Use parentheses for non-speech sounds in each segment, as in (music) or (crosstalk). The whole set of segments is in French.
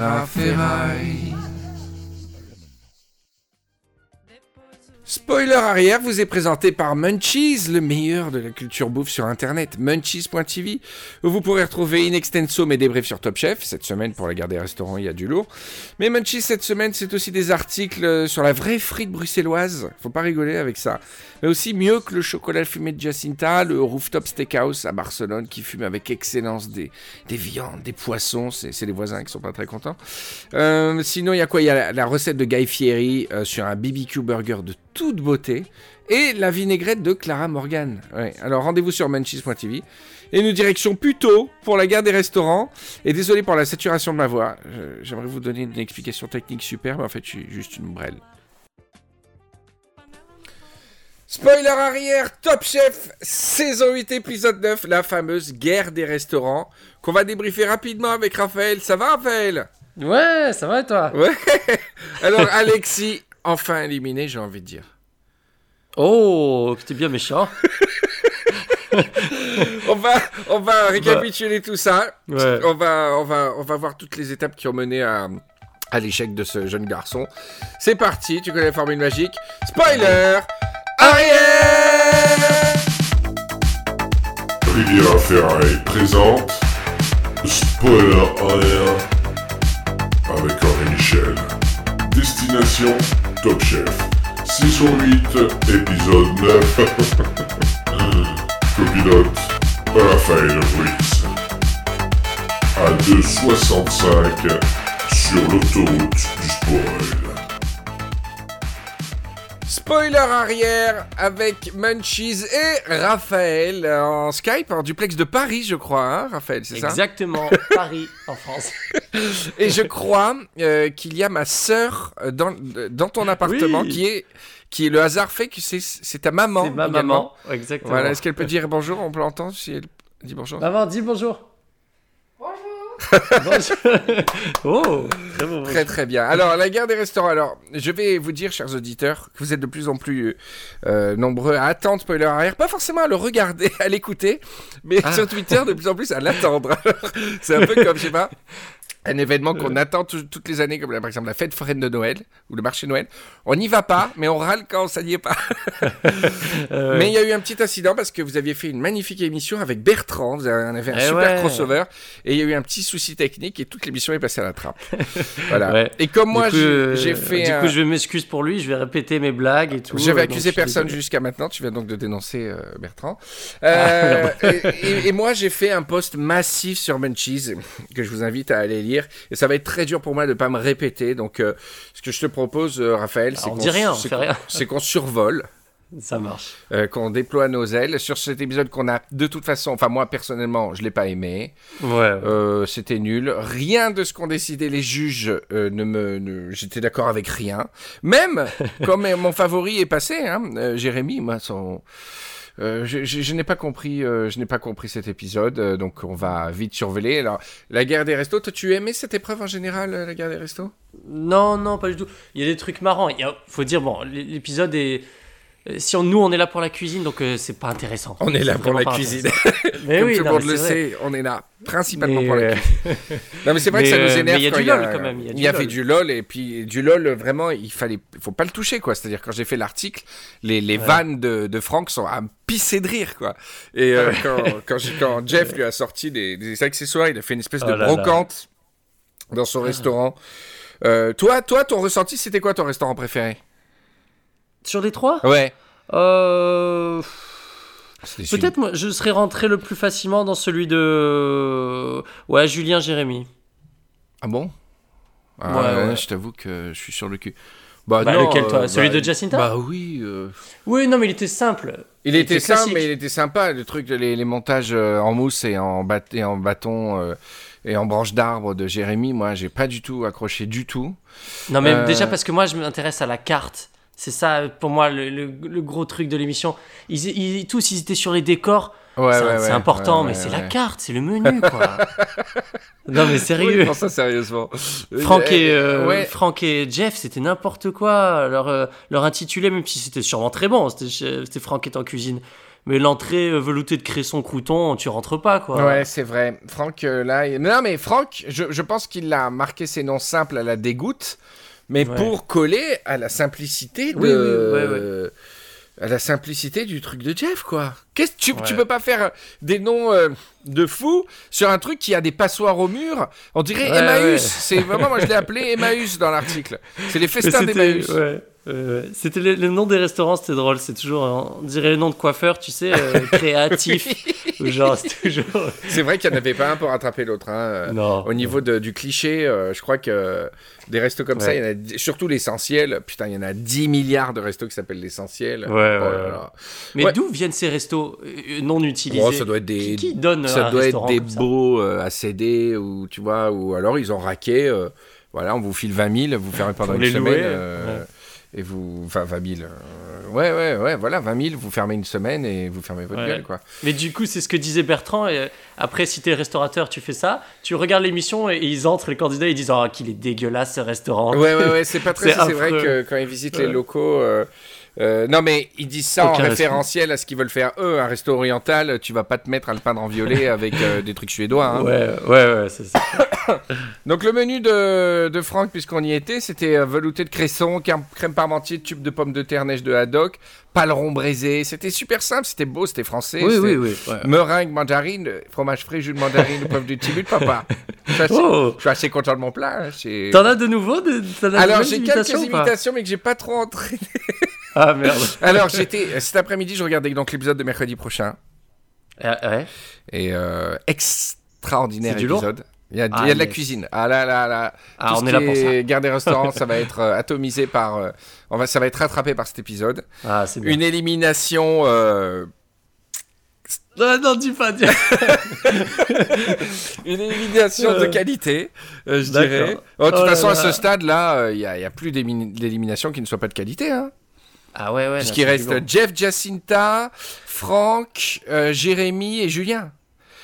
à ferraille. Spoiler arrière vous est présenté par Munchies, le meilleur de la culture bouffe sur internet, munchies.tv, où vous pourrez retrouver in extenso mes débriefs sur Top Chef. Cette semaine, pour la garde des restaurants, il y a du lourd. Mais Munchies, cette semaine, c'est aussi des articles sur la vraie frite bruxelloise. Faut pas rigoler avec ça. Mais aussi mieux que le chocolat fumé de Jacinta, le Rooftop Steakhouse à Barcelone qui fume avec excellence des, des viandes, des poissons. C'est les voisins qui sont pas très contents. Euh, sinon, il y a quoi? Il y a la, recette de Guy Fieri euh, sur un BBQ burger de toute beauté et la vinaigrette de Clara Morgan. Alors rendez-vous sur munchies.tv et une direction plutôt pour la guerre des restaurants. Et désolé pour la saturation de ma voix, j'aimerais vous donner une explication technique super, mais en fait je suis juste une brêle. Spoiler arrière, Top Chef, saison 8, épisode 9, la fameuse guerre des restaurants, qu'on va débriefer rapidement avec Raphaël. Ça va Raphaël? Ouais, ça va et toi? Ouais. (laughs) Alors Alexis, enfin éliminé, j'ai envie de dire. Oh, t'es bien méchant. (laughs) on va, on va récapituler tout ça. On va, on va, on va voir toutes les étapes qui ont mené à, à l'échec de ce jeune garçon. C'est parti, tu connais la formule magique. Spoiler arrière Riviera Ferraille présente Spoiler arrière avec Henri Michel. Destination Top Chef. Saison 8, épisode 9. Copilote Raphaël Ruiz. À 2,65 sur l'autoroute du spoil. Spoiler arrière avec Munchies et Raphaël en Skype, en duplex de Paris, je crois, hein, Raphaël, c'est ça Exactement, Paris, en France. (laughs) et je crois euh, qu'il y a ma sœur euh, dans, dans ton appartement qui est qui est le hasard fait que c'est ta maman. C'est ma maman, exactement. Voilà, est-ce qu'elle peut dire bonjour On peut l'entendre si elle dit bonjour? Maman, dis bonjour. (laughs) oh, très, très bien. Alors, la guerre des restaurants. Alors, je vais vous dire, chers auditeurs, que vous êtes de plus en plus euh, nombreux à attendre Spoiler Arrière. Pas forcément à le regarder, (laughs) à l'écouter, mais ah. sur Twitter, de plus en plus à l'attendre. (laughs) C'est un peu comme, je sais pas, un événement qu'on euh. attend toutes les années, comme par exemple la fête foraine de Noël ou le marché Noël. On n'y va pas, mais on râle quand ça n'y est pas. (laughs) Euh, mais il y a eu un petit incident parce que vous aviez fait une magnifique émission avec Bertrand, vous avez un eh super crossover, et il y a eu un petit souci technique et toute l'émission est passée à la trappe. (laughs) voilà. Et comme moi, j'ai fait. Du coup, je m'excuse pour lui, je vais répéter mes blagues et tout. J'avais accusé personne jusqu'à maintenant, tu viens donc de dénoncer euh, Bertrand. Ah, et, et, moi, j'ai fait un post massif sur Munchies que je vous invite à aller lire et ça va être très dur pour moi de ne pas me répéter. Donc, euh, ce que je te propose, euh, Raphaël, c'est qu'on c'est qu'on survole. Ça marche. Euh, qu'on déploie nos ailes sur cet épisode qu'on a de toute façon. Enfin, moi personnellement, je l'ai pas aimé. Ouais. C'était nul. Rien de ce qu'ont décidé les juges ne me. J'étais d'accord avec rien. Même (laughs) comme mon favori est passé, hein, Jérémy, moi, son. Euh, je, n'ai pas compris, euh, je n'ai pas compris cet épisode, euh, donc on va vite surveiller. Alors, la guerre des restos, toi, tu aimais cette épreuve en général, la guerre des restos? Non, non, pas du tout. Il y a des trucs marrants. Il faut dire, bon, l'épisode est si on, nous on est là pour la cuisine donc c'est pas intéressant. On est là pour la cuisine. (laughs) mais oui, tout le monde le sait, on est là principalement pour la cuisine. non mais c'est vrai que (laughs) ça nous énerve. il y a du lol quand même. Il y, avait du lol et puis du lol vraiment il fallait, faut pas le toucher quoi. C'est-à-dire quand j'ai fait l'article, les, les vannes de, de Franck sont à pisser de rire quoi. Et quand, quand, quand, (laughs) Jeff lui a sorti des, des, accessoires, il a fait une espèce de oh brocante dans son restaurant. Euh, toi, toi, ton ressenti, c'était quoi ton restaurant préféré? Sur les trois Ouais. Euh... Peut-être moi, je serais rentré le plus facilement dans celui de. Ouais, Julien Jérémy. Ah bon? Ah, ouais, Je t'avoue que je suis sur le cul. Bah, bah lequel toi? Celui bah, de Jacinta? Bah oui. Euh. Oui, non, mais il était simple. Il, était, simple, mais il était sympa. Le truc, les, les montages euh, en mousse et en, et en bâton euh, et en branche d'arbre de Jérémy, moi, j'ai pas du tout accroché du tout. Non, mais déjà parce que moi, je m'intéresse à la carte. C'est ça, pour moi, le, gros truc de l'émission. Ils, tous, ils étaient sur les décors. c'est important, mais c'est la carte, c'est le menu, quoi. (laughs) non, mais sérieux. ça sérieusement. Franck et, euh, Franck et Jeff, c'était n'importe quoi. Leur, euh, leur intitulé, même si c'était sûrement très bon, c'était Franck est en cuisine. mais l'entrée veloutée de cresson crouton, tu rentres pas, quoi. Ouais, c'est vrai. Franck, là. Non, mais Franck, je, je pense qu'il a marqué ses noms simples à la dégoûte, mais pour coller à la simplicité de. à la simplicité du truc de Jeff, quoi. Qu'est-ce tu, tu peux pas faire des noms de fou sur un truc qui a des passoires au mur? On dirait Emmaüs. C'est vraiment, moi je l'ai appelé Emmaüs dans l'article. C'est les (laughs) festins d'Emmaüs. Euh, c'était le, nom des restaurants, c'était drôle. C'est toujours, on dirait le nom de coiffeur, tu sais, euh, (laughs) créatif. genre, c'est toujours. (laughs) C'est vrai qu'il n'y en avait pas un pour rattraper l'autre. Hein. Euh, non. Au niveau du cliché, je crois que des restos comme ça, il y en a surtout l'essentiel. Putain, il y en a 10 milliards de restos qui s'appellent l'essentiel. Ouais, oh Mais d'où viennent ces restos non utilisés? oh, Ça doit être des. Qui, donne Ça doit être des beaux à céder ou tu vois, ou alors ils ont raqué. voilà, on vous file 20 000, vous fermez pendant une semaine et vous. Enfin, 20 000. Euh, ouais, ouais, ouais, voilà, 20 000, vous fermez une semaine et vous fermez votre gueule, quoi. Mais du coup, c'est ce que disait Bertrand. Et après, si t'es restaurateur, tu fais ça. Tu regardes l'émission et, ils entrent, les candidats, ils disent Oh, qu'il est dégueulasse ce restaurant. Ouais, ouais, ouais, c'est pas très. (laughs) c'est vrai que quand ils visitent les locaux. Euh, euh, non, mais ils disent ça en référentiel à ce qu'ils veulent faire eux. Un resto oriental, tu vas pas te mettre à le peindre en violet (laughs) avec euh, des trucs suédois. Hein. Ouais, ouais, ouais, c'est ça. (coughs) Donc, le menu de, de Franck, puisqu'on y était, c'était euh, velouté de cresson, crème parmentier, tube de pommes de terre, neige de haddock, paleron braisé. C'était super simple, c'était beau, c'était français. Oui, oui, oui. Meringue, mandarine, fromage frais, jus de mandarine, (laughs) poivre de tibut, papa. Je suis, assez, oh. je suis, assez, content de mon plat. Hein, T'en as de nouveau de, Alors, j'ai quelques imitations, mais que j'ai pas trop entraîné. (laughs) Ah merde. Alors, j'étais cet après-midi, je regardais donc l'épisode de mercredi prochain. Ah, ouais. Et euh, extraordinaire épisode. Il y, a, il y a de la cuisine. Ah là là là. Ah, on est là pour ça. Garde des restaurants, ça va (laughs) être euh, atomisé par. Euh, on va, ça va être rattrapé par cet épisode. Ah, c'est bien. Une élimination. Euh... Non, non, dis pas. Dis... (laughs) Une élimination de qualité, je dirais. Oh, de toute oh façon, à ce stade-là, il n'y a, a, plus d'élimination qui ne soit pas de qualité. Hein. Ah ouais, ouais. Puisqu'il reste Jeff Jacinta, Franck, euh, Jérémy et Julien.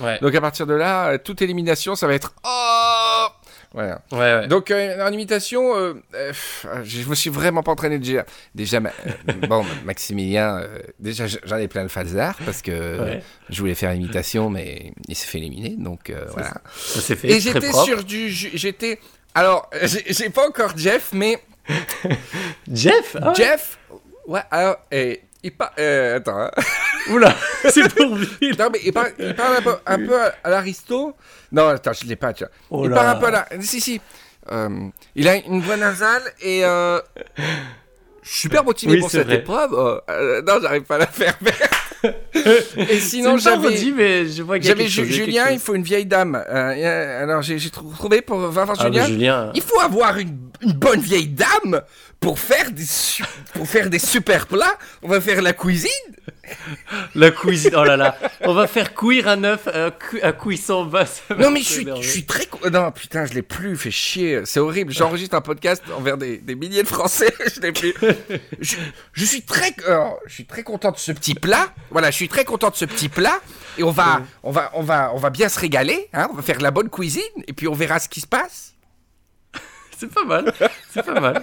Ouais. Donc à partir de là, euh, toute élimination, ça va être oh voilà. Ouais, ouais. Donc euh, en imitation, je me suis vraiment pas entraîné déjà. Déjà, bon, (laughs) Maximilien, déjà j'en ai plein le falzar parce que je voulais faire imitation, mais il s'est fait éliminer, donc voilà. Ça s'est fait. Et j'étais sur du, j'étais, alors j'ai pas encore Jeff, mais (laughs) Jeff, ah Jeff, Ouais, alors, et, il parle. Euh, attends. Hein. (laughs) Oula, c'est pour lui. Non, mais il parle, il parle un peu, un peu à, l'aristo. Non, attends, je l'ai pas, tu vois. Oh il parle un peu à la. Si, si. Euh, il a une voix nasale et. Euh, je suis super motivé oui, pour cette vrai. épreuve. Euh, non, j'arrive pas à la faire. (laughs) et sinon, j'avais. J'avais Julien, il faut une vieille dame. Euh, alors, j'ai trouvé pour voir ah, Julien. Julien. Il faut avoir une, une bonne vieille dame pour faire des, pour faire des super plats, on va faire la cuisine. La cuisine, oh là là. On va faire cuire un œuf à, cuisson basse. Non, mais je suis, je suis très. Non, putain, je l'ai plus, fait chier. C'est horrible. J'enregistre un podcast envers des, des, milliers de Français. (laughs) Je l'ai plus. Je, suis très. je suis très content de ce petit plat. Voilà, je suis très content de ce petit plat. Et on va, on va, on va, on va bien se régaler. Hein. on va faire de la bonne cuisine. Et puis on verra ce qui se passe. (laughs) C'est pas mal. C'est pas mal.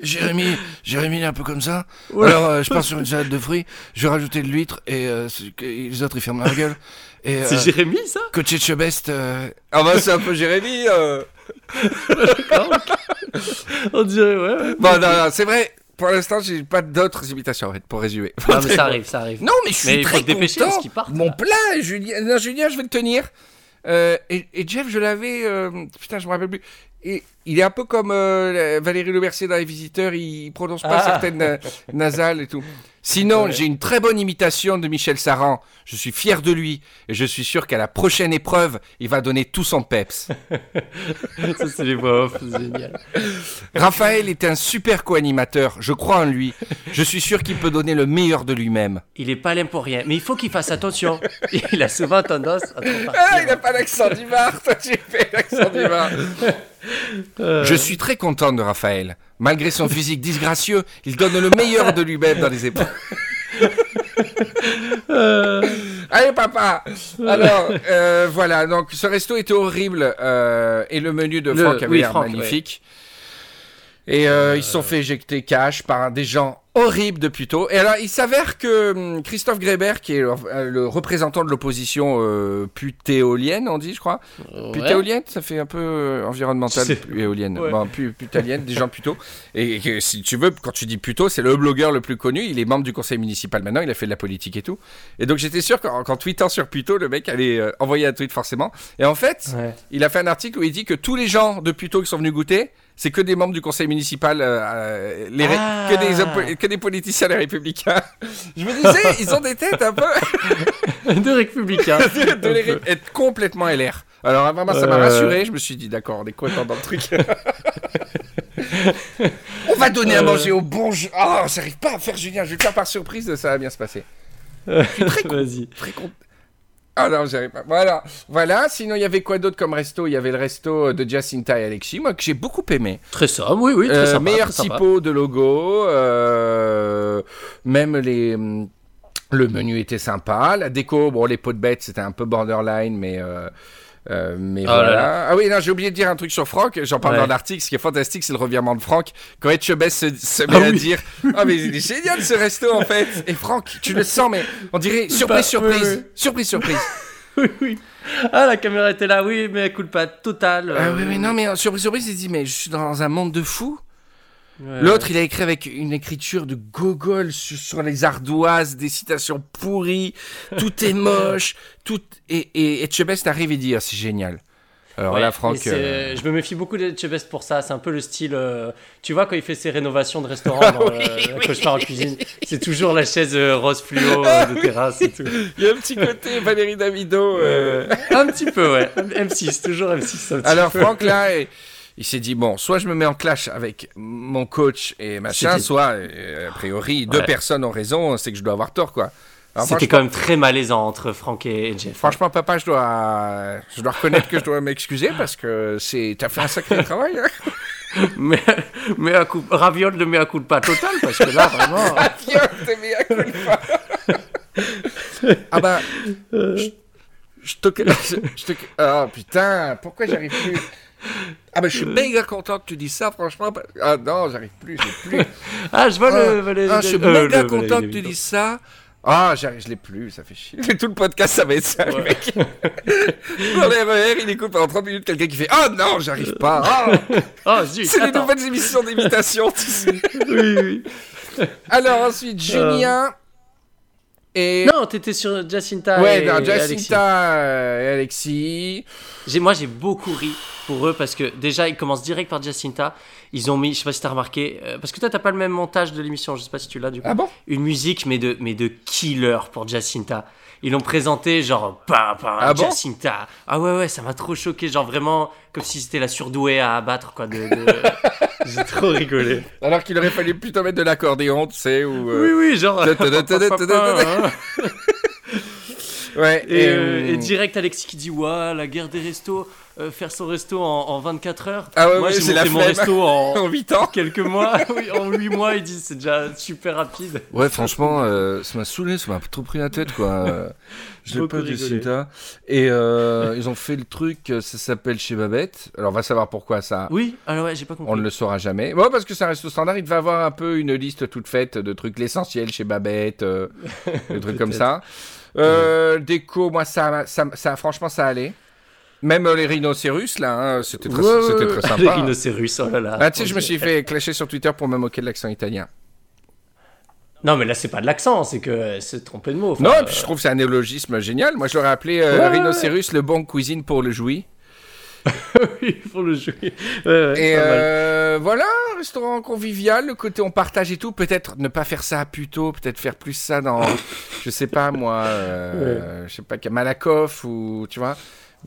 Jérémy, Jérémy est un peu comme ça. Alors, euh, je pars sur une salade de fruits, je vais rajouter de l'huître et euh, les autres ils ferment leur gueule. Euh, c'est Jérémy ça? Coach Chebest. Ah bah c'est un peu Jérémy. On dirait ouais. Bon non, non c'est vrai. Pour l'instant, j'ai pas d'autres imitations en fait, pour résumer. Non, mais ça arrive, ça arrive. Non, mais je suis très content. Mon plat, Julien, non, Julien, je vais le tenir. Et, et, Jeff, je l'avais. putain, je me rappelle plus. Et il est un peu comme euh, Valérie Le Mercier dans Les Visiteurs, il prononce pas ah. certaines euh, nasales et tout. Sinon, j'ai une très bonne imitation de Michel Saran. Je suis fier de lui et je suis sûr qu'à la prochaine épreuve, il va donner tout son peps. (laughs) Ça, c'est les voix off, c'est génial. Raphaël est un super co-animateur. Je crois en lui. Je suis sûr qu'il peut donner le meilleur de lui-même. Il est pas l'un pour rien, mais il faut qu'il fasse attention. (laughs) Il a souvent tendance à Ah, il n'a pas l'accent du bar. Toi, tu fais l'accent du. (laughs) Euh. Je suis très content de Raphaël. Malgré son physique disgracieux, il donne le meilleur de lui-même dans les épreuves. Euh. Allez papa Alors euh, voilà, donc ce resto était horrible et le menu de Franck avait l'air magnifique. Et ils se sont fait éjecter cash par des gens horrible de Puto. Et alors, il s'avère que hum, Christophe Gréber, qui est le, représentant de l'opposition euh, putéolienne, on dit, je crois. Putéolienne, ça fait un peu euh, environnemental, éolienne. Bon, putalienne, des gens Puto. Et, si tu veux, quand tu dis Puto, c'est le blogueur le plus connu. Il est membre du conseil municipal maintenant, il a fait de la politique et tout. Et donc, j'étais sûr qu'en tweetant sur Puto, le mec allait euh, envoyer un tweet forcément. Et en fait, il a fait un article où il dit que tous les gens de Puto qui sont venus goûter, c'est que des membres du conseil municipal, euh, euh, les ah. que, des, que des politiciens les républicains. Je me disais, (laughs) ils ont des têtes un peu. (laughs) (laughs) de républicains. de, être complètement LR. Alors vraiment, ça m'a rassuré. Je me suis dit, d'accord, on est content dans le truc. on va donner à manger au bon. Oh, j'arrive pas à faire Julien. Je vais le faire par surprise. Ça va bien se passer. Je suis très, très content. Ah non, j'arrive pas. Voilà, voilà. Sinon, il y avait quoi d'autre comme resto? Il y avait le resto de Jacinta et Alexis, moi que j'ai beaucoup aimé. Très simple, oui, oui, très euh, Meilleur typo de logo. Euh, même les. Le menu était sympa. La déco, bon, les pots de bêtes, c'était un peu borderline, mais. Euh, euh, mais oh voilà. Ah oui, non, j'ai oublié de dire un truc sur Franck. J'en parle dans l'article. Ce qui est fantastique, c'est le revirement de Franck. Quand Etchebest se, se met ah à dire (laughs) Ah, mais il est génial ce resto en fait. Et Franck, tu le sens, mais on dirait (laughs) surprise, surprise. Surprise, (laughs) surprise. oui, oui. Ah, la caméra était là, oui, mais elle coule pas total. Ah oui, mais non, mais surprise, surprise, il dit Mais je suis dans un monde de fous. L'autre, il a écrit avec une écriture de gogol sur, les ardoises, des citations pourries, tout est (laughs) moche, tout et et Etchebest arrive et dit ah, c'est génial. Alors là, Franck. Euh, je me méfie beaucoup d'Etchebest pour ça. C'est un peu le style. Euh, tu vois, quand il fait ses rénovations de restaurant (laughs) dans oui, euh, Cauchemar en cuisine, c'est toujours la chaise rose fluo de terrasse et tout. Il y a un petit côté (laughs) Valérie Davido. un petit peu, ouais. M6, toujours M6. Alors, Franck, là il s'est dit bon, soit je me mets en clash avec mon coach et machin, soit euh, a priori deux personnes ont raison, c'est que je dois avoir tort quoi. C'était quand même très malaisant entre Franck et Jeff. Franchement, papa, je dois, je dois reconnaître que je dois m'excuser parce que c'est, t'as fait un sacré travail. Hein. mais, mais à coup, raviol de mea culpa total parce que là vraiment. (laughs) raviol de mea culpa. ah bah, je, je te, je te, oh putain, pourquoi j'arrive plus? (laughs) ah ben je suis méga content que tu dis ça, franchement. Ah non, j'arrive plus, j'ai plus. (laughs) ah, je vois le, ah, ah, je suis méga content que tu dis ça. Ah, j'arrive, je l'ai plus, ça fait chier. Tout le podcast, ça va être ça, le mec. (laughs) Dans l'RER, il écoute pendant 30 minutes quelqu'un qui fait Ah non, j'arrive pas. Ah, oh, C'est les nouvelles émissions d'imitation, tu sais. oui, oui. Alors ensuite, Julien. Et... Non, t'étais sur Jacinta ouais, et, Jacinta et Alexis. Moi, j'ai beaucoup ri pour eux parce que déjà, ils commencent direct par Jacinta. Ils ont mis, je sais pas si t'as remarqué, euh, parce que toi, t'as pas le même montage de l'émission, je sais pas si tu l'as du coup. Ah bon? Une musique, mais de, mais de killer pour Jacinta. Ils l'ont présenté genre, pa, ah Jacinta. ah ouais, ouais, ça m'a trop choqué. Genre vraiment, comme si c'était la surdouée à abattre, quoi. De, (laughs) J'ai trop rigolé. Alors qu'il aurait fallu plutôt mettre de l'accordéon, tu sais, ou. Oui, oui, genre. Ouais, et, euh, et, direct Alexis qui dit ouais la guerre des restos euh, faire son resto en, 24 heures. Ah ouais, Moi, j'ai monté mon resto en, (laughs) 8 ans. (laughs) Quelques mois. oui, en 8 mois, ils disent c'est déjà super rapide. Ouais, franchement, euh, ça m'a saoulé, ça m'a trop pris la tête, quoi. (laughs) Je l'ai pas du Cinta. Et euh, ils ont fait le truc, ça s'appelle chez Babette. Alors, on va savoir pourquoi ça. Oui, alors ouais, j'ai pas compris. On ne le saura jamais. Bon, parce que ça reste au standard. Il devait avoir un peu une liste toute faite de trucs l'essentiel chez Babette, des trucs comme ça. Déco, moi, ça, ça, ça, franchement, ça allait. Même les rhinocéros, là, hein, c'était très, très, sympa. Les rhinocéros, oh là là. Ah, tu sais, je me suis fait clasher sur Twitter pour me moquer de l'accent italien. Non, mais là, c'est pas de l'accent, c'est que c'est trompé de mot. non, puis je trouve que c'est un néologisme génial. Moi, je l'aurais appelé euh, rhinocéros, le bon cuisine pour le jouy. (laughs) oui, pour le jouy. et euh, voilà, restaurant convivial, le côté on partage et tout. Peut-être ne pas faire ça à Puto, peut-être faire plus ça dans, je sais pas moi, euh, je sais pas, Malakoff ou tu vois.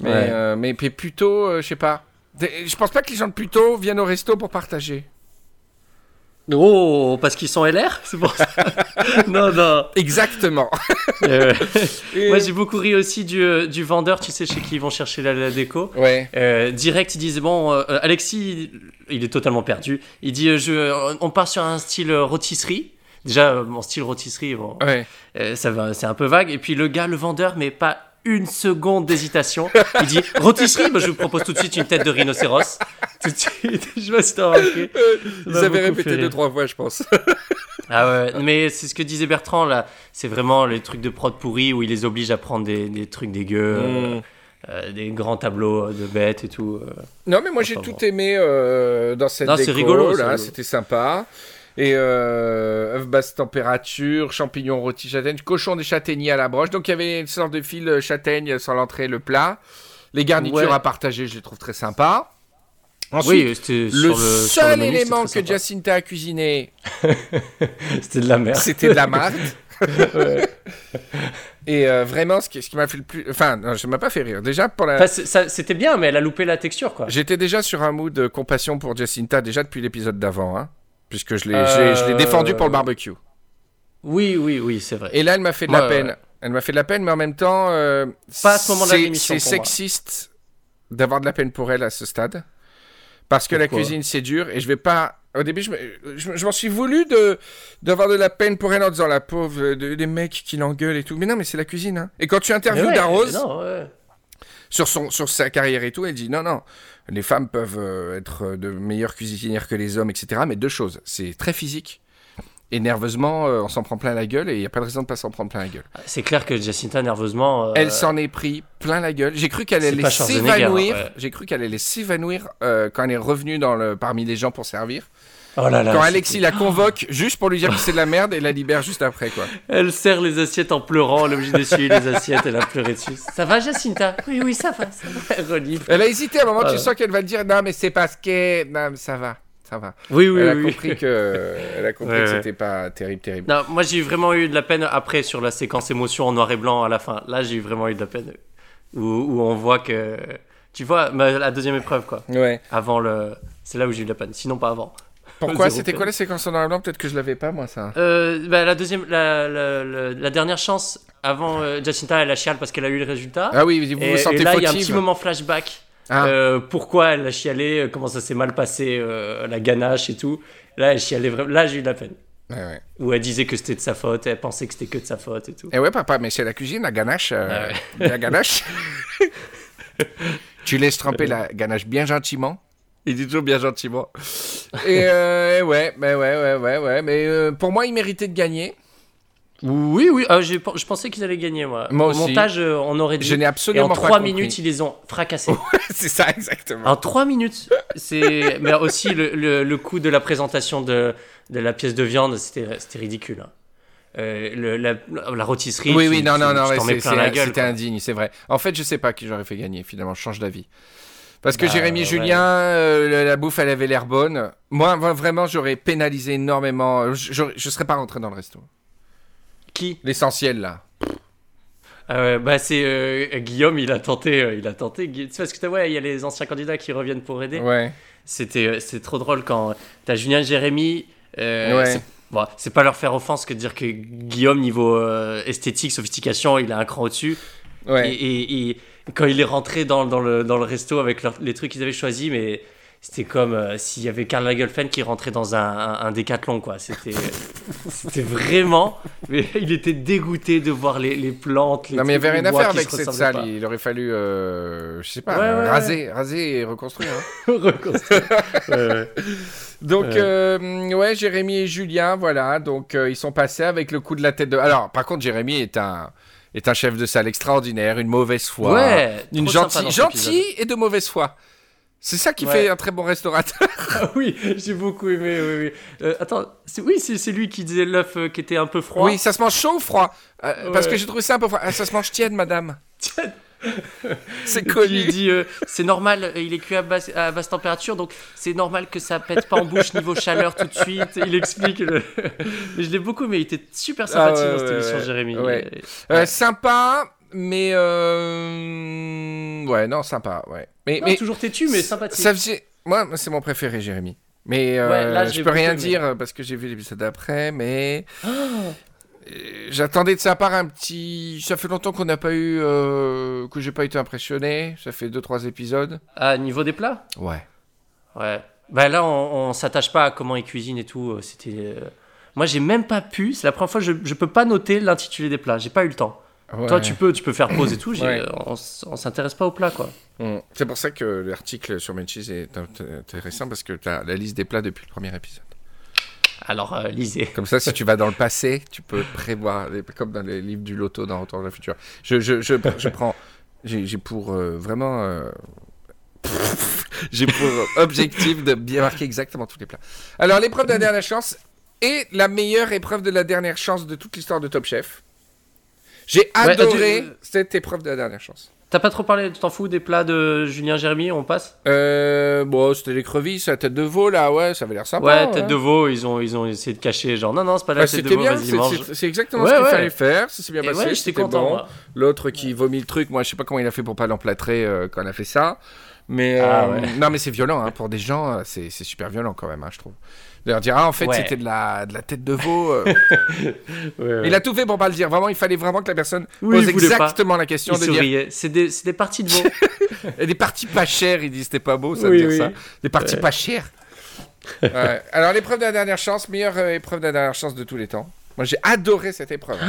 Mais, euh, mais, plutôt, euh, je sais pas. Je pense pas que les gens de plutôt viennent au resto pour partager. Oh, parce qu'ils sont LR C'est pour ça (laughs) Non, non. Exactement. (laughs) (laughs) Moi, j'ai beaucoup ri aussi du, euh, du, vendeur, tu sais, chez qui ils vont chercher la, déco. Ouais. direct, ils disent Bon, Alexis, il est totalement perdu. Il dit je, On part sur un style rôtisserie. Déjà, mon style rôtisserie, bon, ouais. ça va, c'est un peu vague. Et puis le gars, le vendeur, mais pas une seconde d'hésitation. Il dit rôtisserie, bah, je vous propose tout de suite une tête de rhinocéros. Tout de suite, (laughs) je me suis remarqué. Ils avaient répété deux trois fois, je pense. ah ouais, mais c'est ce que disait Bertrand là. C'est vraiment les trucs de prod pourri où il les oblige à prendre des, des trucs dégueux. Euh, mm. euh, des grands tableaux de bêtes et tout. Euh. Non, mais moi j'ai tout aimé dans cette non, déco, rigolo, là, c'était sympa. Et euh, œufs basse température, champignons rôtis châtaigne, cochon des châtaigniers à la broche. Donc il y avait une sorte de fil euh, châtaigne sur l'entrée, le plat. Les garnitures à partager, je les trouve très sympas. Ensuite, oui, le, seul élément que Jacinta a cuisiné, (laughs) c'était de la merde. C'était de la merde. (laughs) Et euh, vraiment, ce qui, ce qui m'a fait le plus. Enfin, non, je m'a pas fait rire. Déjà, pour la. c'était bien, mais elle a loupé la texture, quoi. J'étais déjà sur un mood de compassion pour Jacinta, déjà depuis l'épisode d'avant. Hein puisque je l'ai défendu pour le barbecue. Oui, oui, oui, c'est vrai. Et là, elle m'a fait de la peine. Elle m'a fait de la peine, mais en même temps, euh, pas à ce moment-là C'est sexiste d'avoir de la peine pour elle à ce stade, parce que la cuisine c'est dur et je vais pas. Au début, je, m'en suis voulu de d'avoir de la peine pour elle en disant la pauvre des mecs qui l'engueulent et tout. Mais non, mais c'est la cuisine. Hein. Et quand tu interviews ouais, Darose sur son sur sa carrière et tout, elle dit non, non les femmes peuvent euh, être de meilleures cuisinières que les hommes, etc. Mais deux choses, c'est très physique. Et nerveusement, euh, on s'en prend plein la gueule et il n'y a pas de raison de pas s'en prendre plein la gueule. C'est clair que Jacinta, nerveusement. Euh, elle s'en est pris plein la gueule. J'ai cru qu'elle allait s'évanouir. J'ai cru qu'elle allait s'évanouir quand elle est revenue dans le... parmi les gens pour servir. Oh Quand Alexis la convoque juste pour lui dire que c'est de la merde et la libère juste après quoi. Elle serre les assiettes en pleurant, elle est obligée d'essuyer les assiettes, elle a pleuré dessus. Ça va Jacinta? Oui oui ça va, ça va. (laughs) Elle a hésité à un moment, tu sens qu'elle va dire non mais c'est parce que non mais ça va. Ça va. Oui, oui, elle a compris que, elle a compris que c'était pas terrible, terrible. Non, moi j'ai vraiment eu de la peine après sur la séquence émotion en noir et blanc à la fin. Là, j'ai vraiment eu de la peine où, où on voit que, tu vois, la deuxième épreuve quoi. Ouais. Avant le, c'est là où j'ai eu de la peine. Sinon pas avant. Pourquoi C'était quoi la séquence en noir et blanc? Peut-être que je l'avais pas moi ça. Euh, bah, la deuxième, la, la, dernière chance avant euh, Jacinta, elle a chialé parce qu'elle a eu le résultat. Ah oui, vous vous et, sentez et là, il y a un petit moment flashback. Ah. Euh, pourquoi elle a chialé Comment ça s'est mal passé La ganache et tout. Là, elle chialait vraiment. Là, j'ai eu de la peine. Ouais, ouais. Où elle disait que c'était de sa faute, elle pensait que c'était que de sa faute et tout. Et eh ouais, papa, mais c'est la cuisine, la ganache. Ah la ganache. (laughs) tu laisses tremper la ganache bien gentiment. Il dit toujours bien gentiment. Euh, et ouais, mais ouais, ouais, ouais, ouais. Mais euh, pour moi, il méritait de gagner. Oui, oui. Ah, je pensais qu'ils allaient gagner, moi. Moi Au montage, euh, on aurait dit. Je n'ai absolument et en 3 minutes, ils les ont fracassés. (laughs) c'est ça, exactement. En 3 minutes. C'est... Mais aussi, le, le, coup de la présentation de, de la pièce de viande, c'était, ridicule. Hein. le, la, la, rôtisserie. Oui, oui, non, non, non, c'était indigne, c'est vrai. En fait, je sais pas qui j'aurais fait gagner, finalement, je change d'avis. Parce que bah, Jérémy Julien, euh, la bouffe, elle avait l'air bonne. Moi, vraiment, j'aurais pénalisé énormément. Je ne serais pas rentré dans le resto. Qui? L'essentiel, là. Ah bah c'est euh, Guillaume, il a tenté, euh, il a tenté. Tu sais, parce que ouais, il y a les anciens candidats qui reviennent pour aider. Ouais. C'était, c'est trop drôle quand t'as Julien Jérémy. ouais. C'est, bon, c'est pas leur faire offense que de dire que Guillaume niveau esthétique, sophistication, il a un cran au-dessus. Ouais. et, quand il est rentré dans, dans, le, dans le resto avec les trucs qu'ils avaient choisis, mais c'était comme euh, s'il y avait Karl Lagerfeld qui rentrait dans un, un, décathlon, quoi. C'était, (laughs) c'était vraiment. Mais il était dégoûté de voir les, les plantes. Les non, mais il n'y avait rien à faire avec cette salle. Il aurait fallu, euh, je sais pas, raser, raser et reconstruire. Hein. (laughs) reconstruire. Donc, euh, ouais, Jérémy et Julien, voilà. Donc, ils sont passés avec le coup de la tête de. Alors, par contre, Jérémy est un est un chef de salle extraordinaire, une mauvaise foi, ouais, une gentille, gentille et de mauvaise foi. C'est ça qui fait un très bon restaurateur. (laughs) Ah oui, j'ai beaucoup aimé. Oui, oui. Euh, attends, oui, c'est lui qui disait l'œuf euh, qui était un peu froid. Oui, ça se mange chaud ou froid? Euh, Parce que j'ai trouvé ça un peu froid. Ah, ça se mange tiède, madame. (laughs) Tiède c'est connu. Il dit euh, c'est normal, euh, il est cuit à basse, à basse température, donc c'est normal que ça pète pas en bouche niveau chaleur tout de suite. Il explique. Mais je l'ai beaucoup, mais il était super ah sympathique dans cette émission, Jérémy. Euh, sympa, mais ouais, non, sympa, ouais. Mais, mais toujours têtu, mais sympathique. Ça Moi, c'est mon préféré, Jérémy. Mais là, je peux rien dire parce que j'ai vu l'épisode d'après, mais. Oh J'attendais de sa part un petit. Ça fait longtemps qu'on n'a pas eu. Euh, que j'ai pas été impressionné. Ça fait 2-3 épisodes. À niveau des plats? Ouais. Ouais. Bah là, on, on s'attache pas à comment il cuisine et tout. C'était. Euh, moi, j'ai même pas pu. C'est la première fois que je, je peux pas noter l'intitulé des plats. J'ai pas eu le temps. Toi, tu peux, tu peux faire pause et tout. On, on s'intéresse pas au plat, quoi. Mm. C'est pour ça que l'article sur Menchis est intéressant parce que tu as la liste des plats depuis le premier épisode. Alors, euh, lisez. Comme ça, si tu vas dans le (laughs) passé, tu peux prévoir, comme dans les livres du loto dans Retour vers le futur. Je, je, je, je prends. J'ai pour euh, vraiment. Euh, (laughs) j'ai pour objectif de bien marquer exactement tous les plats. Alors, l'épreuve de la dernière chance est la meilleure épreuve de la dernière chance de toute l'histoire de Top Chef. J'ai adoré cette épreuve de la dernière chance. T'as pas trop parlé, tu t'en fous des plats de Julien Jérémy, on passe euh, Bon, c'était les crevisses, la tête de veau là, ouais, ça avait l'air sympa. Ouais, tête de veau, ils ont, ils ont essayé de cacher, genre non, non, c'est pas la tête de veau, vas-y, mange. C'est exactement ce qu'il fallait faire, ça s'est bien passé, ouais, j'étais content. Bon. L'autre qui vomit le truc, moi je sais pas comment il a fait pour pas l'emplâtrer euh, quand il a fait ça. Mais ah, euh, non, mais c'est violent, hein, pour des gens, euh, c'est super violent quand même, hein, je trouve de leur dire ah en fait c'était de la, de la tête de veau. Euh. (laughs) Il a tout fait pour pas le dire. Vraiment, il fallait vraiment que la personne pose exactement la question. Il de dire... C'est des, des, parties de veau. (laughs) Et des parties pas chères. Il dit c'était pas beau ça de dire ça. Des parties pas chères. Alors l'épreuve de la dernière chance, meilleure euh, épreuve de la dernière chance de tous les temps. Moi j'ai adoré cette épreuve.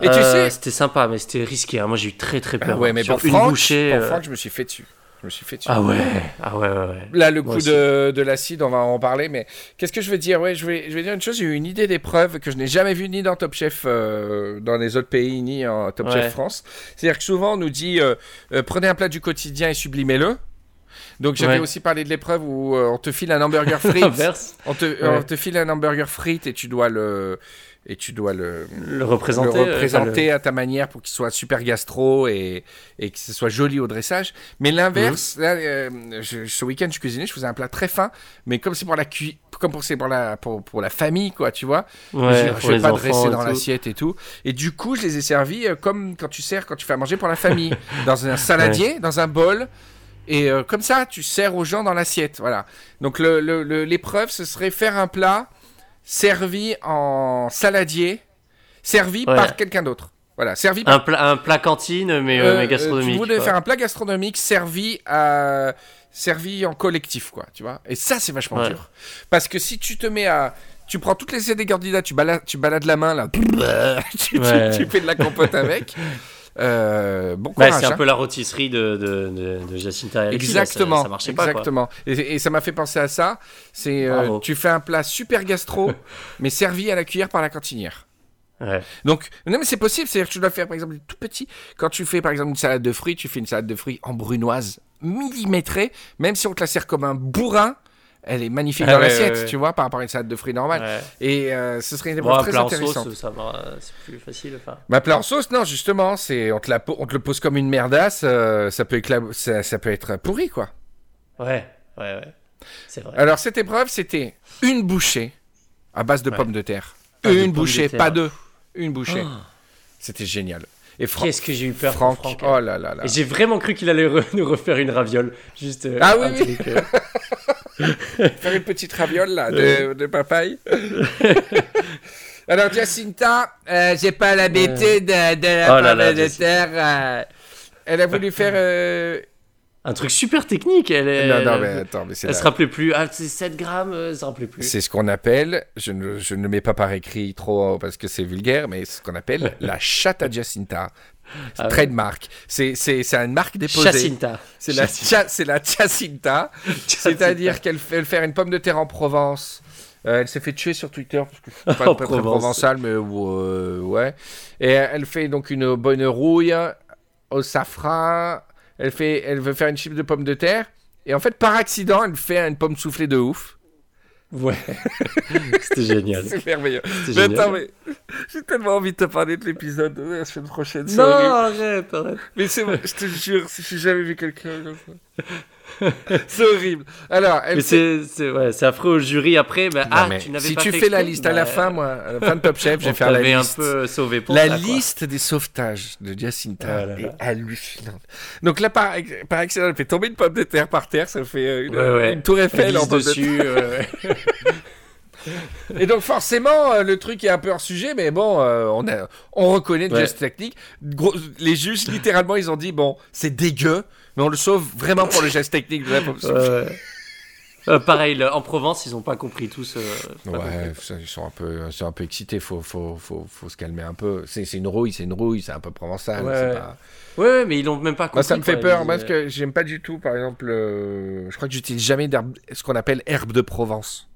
Et tu euh, sais, c'était sympa, mais c'était risqué. Hein. Moi j'ai eu très très peur. ouais, mais pour une bouchée. Pour Franck, je me suis fait dessus. Je me suis fait Ah ouais, ah ouais, ouais, Là, le coup de, de l'acide, on va en parler, mais qu'est-ce que je veux dire? Ouais, je vais, je vais dire une chose. J'ai eu une idée d'épreuve que je n'ai jamais vue ni dans Top Chef euh, dans les autres pays, ni en Top Chef France. C'est-à-dire que souvent, on nous dit euh, euh, prenez un plat du quotidien et sublimez-le. Donc j'avais aussi parlé de l'épreuve où on te file un (laughs) hamburger frites. on, te, on te file un hamburger frites et tu dois le et tu dois le, le représenter, le représenter à ta manière pour qu'il soit super gastro et, et que ce soit joli au dressage. Mais l'inverse, mhm. euh, ce week-end, je cuisinais, je faisais un plat très fin, mais comme c'est pour la cu comme pour, pour la pour, pour, la famille quoi, tu vois. Ouais, je, vais pas dresser dans l'assiette et tout. Et du coup, je les ai servis euh, comme quand tu sers quand tu fais à manger pour la famille, (laughs) dans un saladier, dans un bol. Et euh, comme ça, tu sers aux gens dans l'assiette, voilà. Donc l'épreuve, ce serait faire un plat servi en saladier, servi par quelqu'un d'autre. Voilà, servi par... un, plat, un plat cantine, mais, euh, euh, gastronomique. Tu voulais faire un plat gastronomique servi à servi en collectif, quoi, tu vois. Et ça, c'est vachement dur. Parce que si tu te mets à tu prends toutes les idées candidats, tu balades, tu balades la main là, (laughs) tu, tu, fais de la compote avec. (laughs) Euh, bon bah, c'est un hein. peu la rôtisserie de, de, de, Jacinta Exactement. ça, marchait pas. Exactement. Et, ça m'a fait penser à ça. C'est euh, tu fais un plat super gastro, (laughs) mais servi à la cuillère par la cantinière. Ouais. Donc, non, mais c'est possible. C'est-à-dire que tu dois faire, par exemple, tout petit. Quand tu fais, par exemple, une salade de fruits, tu fais une salade de fruits en brunoise millimétrée, même si on te la sert comme un bourrin elle est magnifique ah dans l'assiette, tu vois, par rapport à une salade de fruits normale. Et euh, ce serait une épreuve très intéressante. Sauce, c'est plus facile. Enfin. Bah, plat en sauce, non, justement, c'est on te, la, on te le pose comme une merdasse, euh, ça, peut ça, ça, peut être pourri, quoi. Ouais, ouais, ouais. C'est vrai. Alors, cette épreuve, c'était une bouchée à base de pommes de terre. une bouchée, pas deux. Une bouchée. Oh. C'était génial. Et Qu'est-ce que j'ai eu peur, Franck. Franck oh là là là. Et j'ai vraiment cru qu'il allait (laughs) nous refaire une raviole. Juste euh, ah oui, oui. (laughs) Faire une petite raviole là, de, de papaye. (laughs) Alors, Jacinta, euh, j'ai pas l'habitude de, de la oh de terre. Euh, elle a voulu faire. Euh, un truc super technique. Elle est... Non, non, mais attends, mais c'est. Elle se rappelait plus. Ah, c'est 7 grammes, elle se rappelait plus. C'est ce qu'on appelle, je ne, je ne mets pas par écrit trop parce que c'est vulgaire, mais ce qu'on appelle (laughs) la chatte à Jacinta. Ah trademark. C'est une marque déposée. Jacinta. C'est la, c'est la Jacinta. (laughs) C'est-à-dire qu'elle fait faire une pomme de terre en Provence. Euh, elle s'est fait tuer sur Twitter parce que je suis pas (laughs) très provençal, mais euh, ouais. Et elle fait donc une bonne rouille au safran. Elle fait, elle veut faire une chip de pomme de terre. Et en fait, par accident, elle fait une pomme soufflée de ouf. Ouais, (laughs) c'était génial. C'est merveilleux. Mais attends, mais j'ai tellement envie de te parler de l'épisode de la semaine prochaine. Non, arrête, arrête. Mais c'est vrai, je te jure, j'ai jamais vu quelqu'un comme ça. (laughs) c'est horrible. Alors, elle c'est ouais, affreux au jury après. Mais, ah, tu n'avais si pas tu fais la liste à la fin, moi, à la fin de Top Chef, j'ai (laughs) fait la liste. un peu sauvé pour La liste des sauvetages de Jacinta ah est hallucinante. Donc là, par, par accident, elle fait tomber une pomme de terre par terre, ça fait euh, une, ouais, une tour Eiffel en dessus. (laughs) Et donc forcément, euh, le truc est un peu hors sujet, mais bon, euh, on, a, on reconnaît le geste technique. les juges, littéralement, ils ont dit, bon, c'est dégueu, mais on le sauve vraiment pour le geste technique de la Euh, pareil, en Provence, ils n'ont pas compris tous. Euh, ouais, ils sont un peu, un peu excités. Faut, faut, faut, faut se calmer un peu. C'est une rouille, c'est une rouille, c'est un peu provençal. Ouais, mais ils l'ont même pas compris. Moi, ça me fait peur, parce que j'aime pas du tout, par exemple, je crois que j'utilise jamais ce qu'on appelle herbe de Provence.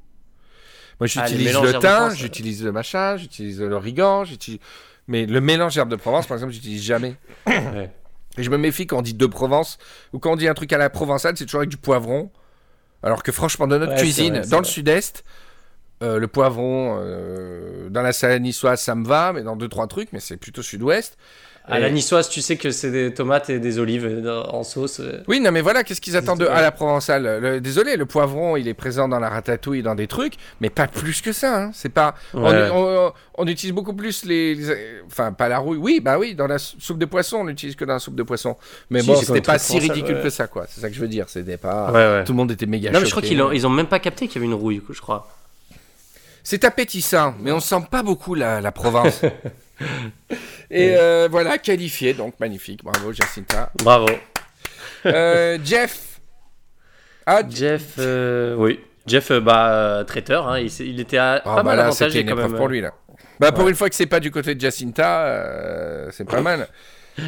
Moi, ah, j'utilise le thym, j'utilise le machin, j'utilise l'origan, j'utilise. Mais le mélange herbe de Provence, par exemple, j'utilise jamais. (coughs) Et je me méfie quand on dit de Provence ou quand on dit un truc à la provençale, c'est toujours avec du poivron. Alors que franchement, dans notre cuisine, dans le sud-est, euh, le poivron, euh, dans la salade niçoise, ça me va, mais dans deux, trois trucs, mais c'est plutôt sud-ouest. À la niçoise, tu sais que c'est des tomates et des olives en sauce. Oui, non, mais voilà, qu'est-ce qu'ils attendent de... à la provençale? Désolé, le poivron, il est présent dans la ratatouille, dans des trucs, mais pas plus que ça. Hein. C'est pas. On, utilise beaucoup plus les, Enfin, pas la rouille. Oui, bah oui, dans la soupe de poisson, on l'utilise que dans la soupe de poisson. Mais bon, c'était pas si ridicule que ça, quoi. C'est ça que je veux dire. C'était pas. Tout le monde était méga. Non, mais je crois qu'ils ont, ils ont même pas capté qu'il y avait une rouille, je crois. C'est appétissant, mais on sent pas beaucoup la, la Provence. (laughs) Et euh, voilà, qualifié, donc magnifique. Bravo, Jacinta. Bravo. Euh, Jeff. Ah, (laughs) Jeff, euh, oui. Jeff, bah, traiteur, hein, il, était à, ah, pas bah mal avantagé quand même. pour lui, là. Bah, pour une fois que c'est pas du côté de Jacinta, c'est pas mal. (laughs)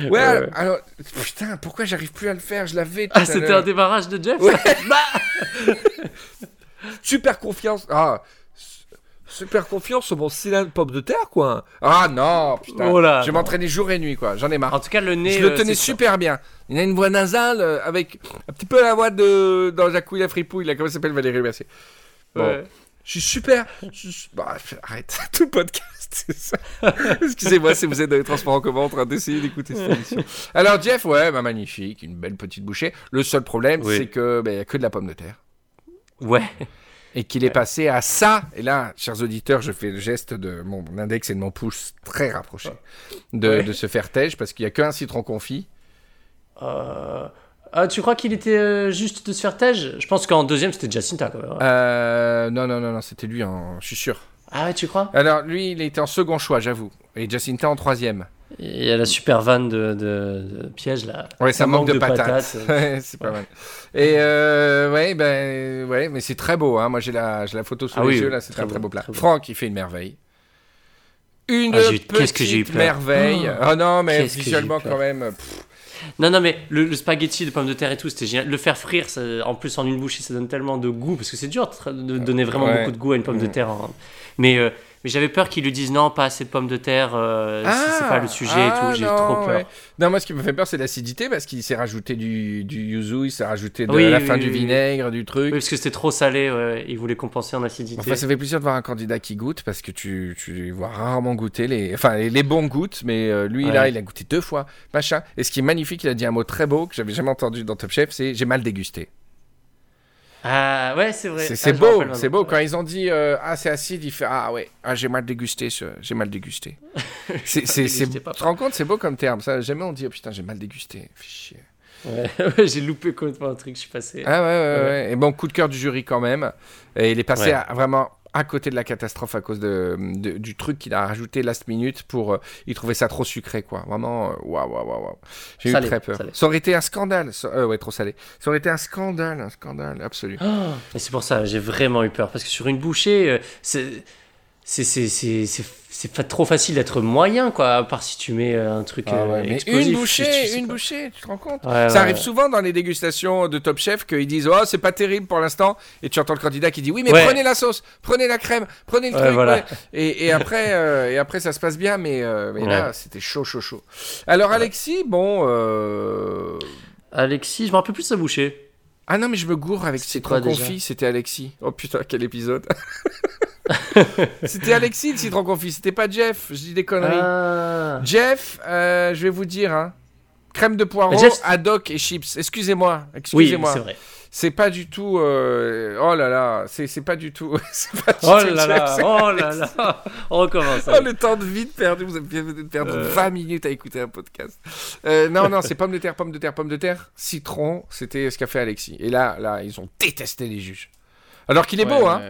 Ouais, alors, putain, pourquoi j'arrive plus à le faire? Je l'avais. Ah, c'était un démarrage de Jeff? (laughs) Bah Super confiance. Ah, super confiance sur mon cylindre pomme de terre, quoi. Ah non, putain. Oh je m'entraînais jour et nuit, quoi. J'en ai marre. En tout cas, le nez. Je le euh, tenais super bien. Il a une voix nasale euh, avec un petit peu la voix de dans Jacouille la fripouille, là, comment s'appelle Valérie Mercier? Bon. Je suis super. Bah, (laughs) arrête, (laughs) tout podcast, ça. (laughs) Excusez-moi si vous êtes dans les transports en commun en train d'essayer d'écouter cette émission. Alors, Jeff, ouais, bah, magnifique, une belle petite bouchée. Le seul problème, c'est que bah, il n'y a que de la pomme de terre. Ouais et qu'il est passé à ça. Et là, chers auditeurs, je fais le geste de mon index et de mon pouce très rapproché de, se faire tège parce qu'il n'y a qu'un citron confit. Euh... Ah, tu crois qu'il était euh, juste de se faire tège Je pense qu'en deuxième, c'était Jacinta quand même. Euh, non, non, non, non c'était lui, je suis sûr. Ah ouais, tu crois? Alors, lui, il était en second choix, j'avoue. Et Jacinta en troisième. Il y a la super vanne de, de, piège là. Ouais, ça, manque, de, patates. (laughs) c'est pas mal. Et euh, ouais, ben ouais, mais c'est très beau. Hein. Moi, j'ai la, la photo sous ah les yeux là, c'est très, très beau plat. Franck, il fait une merveille. Une ah, petite merveille. Oh, oh non, mais visuellement quand même. Non, non, mais le, spaghetti de pommes de terre et tout, c'était génial. Le faire frire, en plus en une bouchée, ça donne tellement de goût, parce que c'est dur de donner vraiment beaucoup de goût à une pomme de mm. terre. Mais euh, mais j'avais peur qu'ils lui disent non, pas assez de pommes de terre, euh, c'est pas le ah, sujet et tout. Ah, J'ai trop peur. Non, moi, ce qui me fait peur, c'est l'acidité parce qu'il s'est rajouté du, du yuzu, il s'est rajouté de la fin du vinaigre, du truc. Oui, parce que c'était trop salé, ouais. il voulait compenser en acidité. Enfin, ça fait plaisir de voir un candidat qui goûte parce que tu, tu vois rarement goûter les. Enfin, les, bons goûtent, mais euh, lui, là, il a goûté deux fois, machin. Et ce qui est magnifique, il a dit un mot très beau que j'avais jamais entendu dans Top Chef c'est j'ai mal dégusté. Ah ouais, c'est vrai. C'est ah, beau, c'est beau. Quand ils ont dit euh, ah c'est acide, il fait ah ouais, ah, j'ai mal dégusté, j'ai mal dégusté. (laughs) c'est, tu te rends compte, c'est beau comme terme. Ça, jamais on dit oh putain j'ai mal dégusté. Fichier. (laughs) Ouais, j'ai loupé complètement un truc, je suis passé. Ah ouais, ouais, ouais, Et bon, coup de cœur du jury quand même. Et il est passé à vraiment à côté de la catastrophe à cause de, du truc qu'il a rajouté last minute pour. Euh, il trouvait ça trop sucré, quoi. Vraiment, euh, waouh, waouh, waouh. J'ai eu très peur. Ça aurait été un scandale. Euh, ouais, trop salé. Ça aurait été un scandale, un scandale absolu. Oh, et c'est pour ça, j'ai vraiment eu peur. Parce que sur une bouchée, c'est c'est trop facile d'être moyen, quoi, à part si tu mets euh, un truc ah euh, Une bouchée, une bouchée, tu te rends compte Ça arrive souvent dans les dégustations de Top Chef qu'ils disent Oh, c'est pas terrible pour l'instant. Et tu entends le candidat qui dit Oui, mais prenez la sauce, prenez la crème, prenez le truc. Et, et, après, (laughs) euh, et après, ça se passe bien, mais, mais là, c'était chaud, chaud, chaud. Alors, Alexis, bon. Alexis, je me rappelle plus de sa bouchée. Ah non, mais je me gourre avec ses trois confits, c'était Alexis. Oh putain, quel épisode (laughs) (laughs) c'était Alexis le citron confit, c'était pas Jeff. Je dis des conneries. Ah. Jeff, euh, je vais vous dire, hein. crème de poireau, Jeff... haddock et chips. Excusez-moi, excusez-moi. Oui, c'est vrai. C'est pas du tout. Euh, oh là là, c'est pas du tout. (laughs) Pas du oh, là là, oh là là, on recommence. Oh, le temps de vide perdu, vous avez bien de perdre 20 euh. minutes à écouter un podcast. non, non, c'est pomme de terre, pomme de terre, pomme de terre, citron, c'était ce qu'a fait Alexis. Et là, là, ils ont détesté les juges. Alors qu'il est beau, hein.